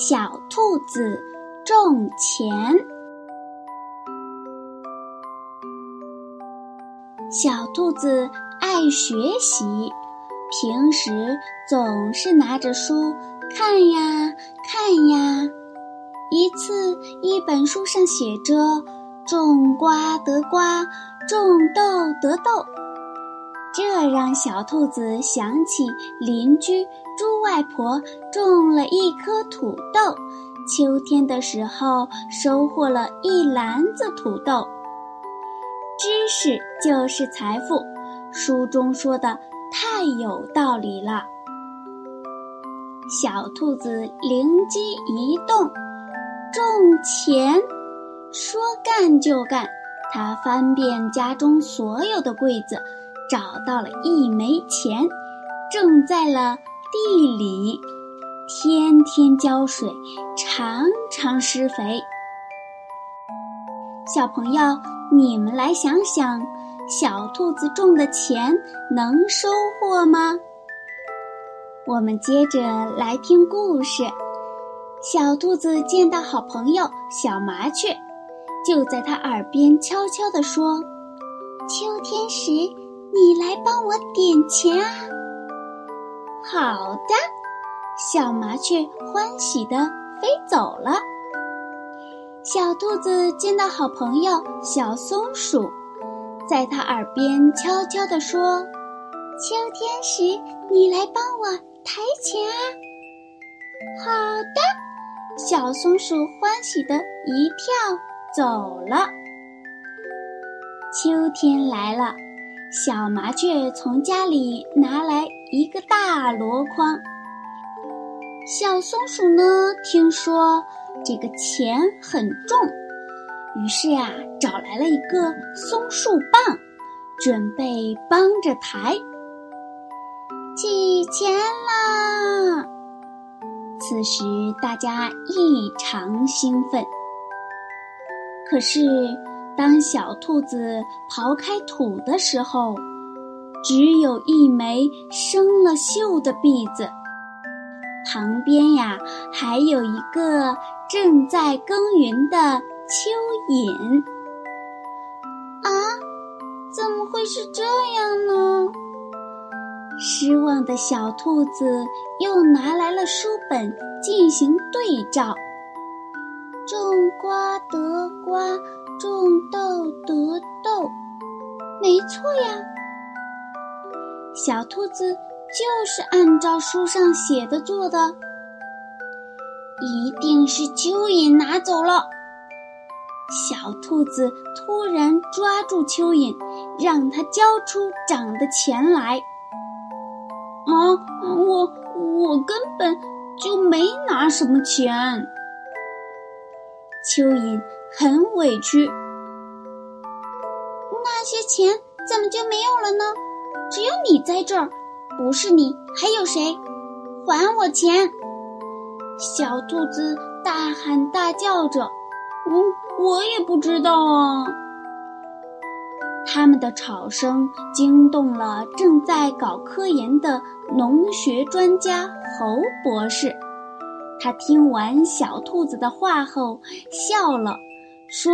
小兔子种钱。小兔子爱学习，平时总是拿着书看呀看呀。一次，一本书上写着“种瓜得瓜，种豆得豆”，这让小兔子想起邻居。猪外婆种了一颗土豆，秋天的时候收获了一篮子土豆。知识就是财富，书中说的太有道理了。小兔子灵机一动，种钱，说干就干。它翻遍家中所有的柜子，找到了一枚钱，种在了。地里天天浇水，常常施肥。小朋友，你们来想想，小兔子种的钱能收获吗？我们接着来听故事。小兔子见到好朋友小麻雀，就在它耳边悄悄地说：“秋天时，你来帮我点钱啊。”好的，小麻雀欢喜地飞走了。小兔子见到好朋友小松鼠，在它耳边悄悄地说：“秋天时，你来帮我抬钱啊。”好的，小松鼠欢喜地一跳走了。秋天来了。小麻雀从家里拿来一个大箩筐。小松鼠呢，听说这个钱很重，于是呀，找来了一个松树棒，准备帮着抬。起钱啦！此时大家异常兴奋。可是。当小兔子刨开土的时候，只有一枚生了锈的篦子。旁边呀，还有一个正在耕耘的蚯蚓。啊，怎么会是这样呢？失望的小兔子又拿来了书本进行对照。种瓜得瓜。错呀。小兔子就是按照书上写的做的，一定是蚯蚓拿走了。小兔子突然抓住蚯蚓，让它交出长的钱来。啊，我我根本就没拿什么钱。蚯蚓。很委屈，那些钱怎么就没有了呢？只有你在这儿，不是你还有谁？还我钱！小兔子大喊大叫着：“嗯，我也不知道啊。”他们的吵声惊动了正在搞科研的农学专家侯博士，他听完小兔子的话后笑了。说：“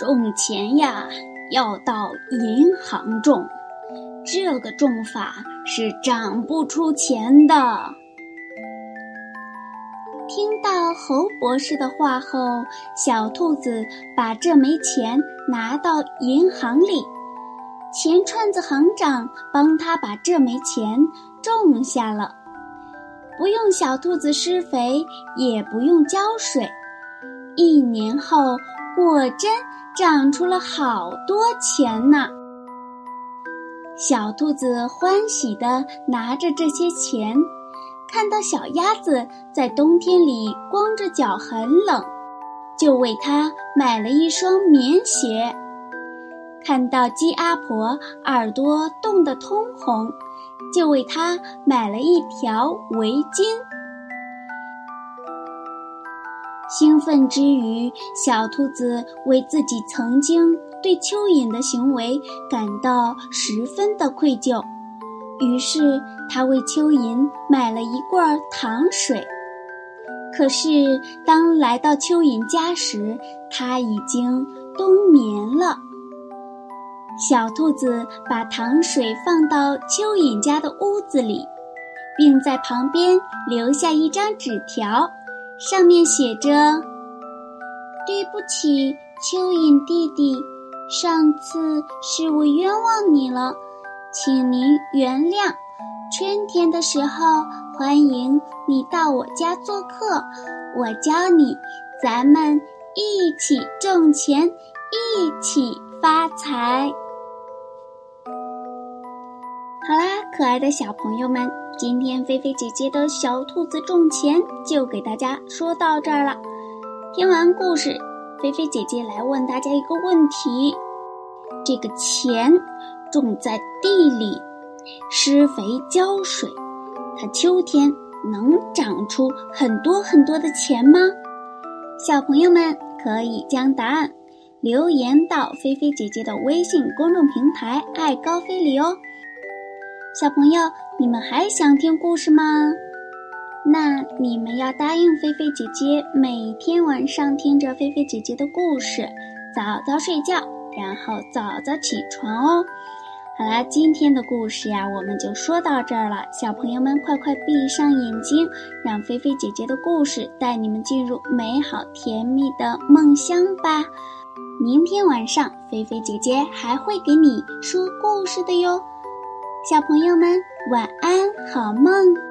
种钱呀，要到银行种，这个种法是长不出钱的。”听到侯博士的话后，小兔子把这枚钱拿到银行里，钱串子行长帮他把这枚钱种下了。不用小兔子施肥，也不用浇水。一年后，果真长出了好多钱呢。小兔子欢喜地拿着这些钱，看到小鸭子在冬天里光着脚很冷，就为它买了一双棉鞋；看到鸡阿婆耳朵冻得通红，就为它买了一条围巾。兴奋之余，小兔子为自己曾经对蚯蚓的行为感到十分的愧疚，于是他为蚯蚓买了一罐糖水。可是当来到蚯蚓家时，它已经冬眠了。小兔子把糖水放到蚯蚓家的屋子里，并在旁边留下一张纸条。上面写着：“对不起，蚯蚓弟弟，上次是我冤枉你了，请您原谅。春天的时候，欢迎你到我家做客，我教你，咱们一起挣钱，一起发财。”好啦，可爱的小朋友们。今天菲菲姐姐的小兔子种钱就给大家说到这儿了。听完故事，菲菲姐姐来问大家一个问题：这个钱种在地里，施肥浇水，它秋天能长出很多很多的钱吗？小朋友们可以将答案留言到菲菲姐姐的微信公众平台“爱高飞”里哦。小朋友，你们还想听故事吗？那你们要答应菲菲姐姐，每天晚上听着菲菲姐姐的故事，早早睡觉，然后早早起床哦。好啦，今天的故事呀，我们就说到这儿了。小朋友们，快快闭上眼睛，让菲菲姐姐的故事带你们进入美好甜蜜的梦乡吧。明天晚上，菲菲姐姐还会给你说故事的哟。小朋友们，晚安，好梦。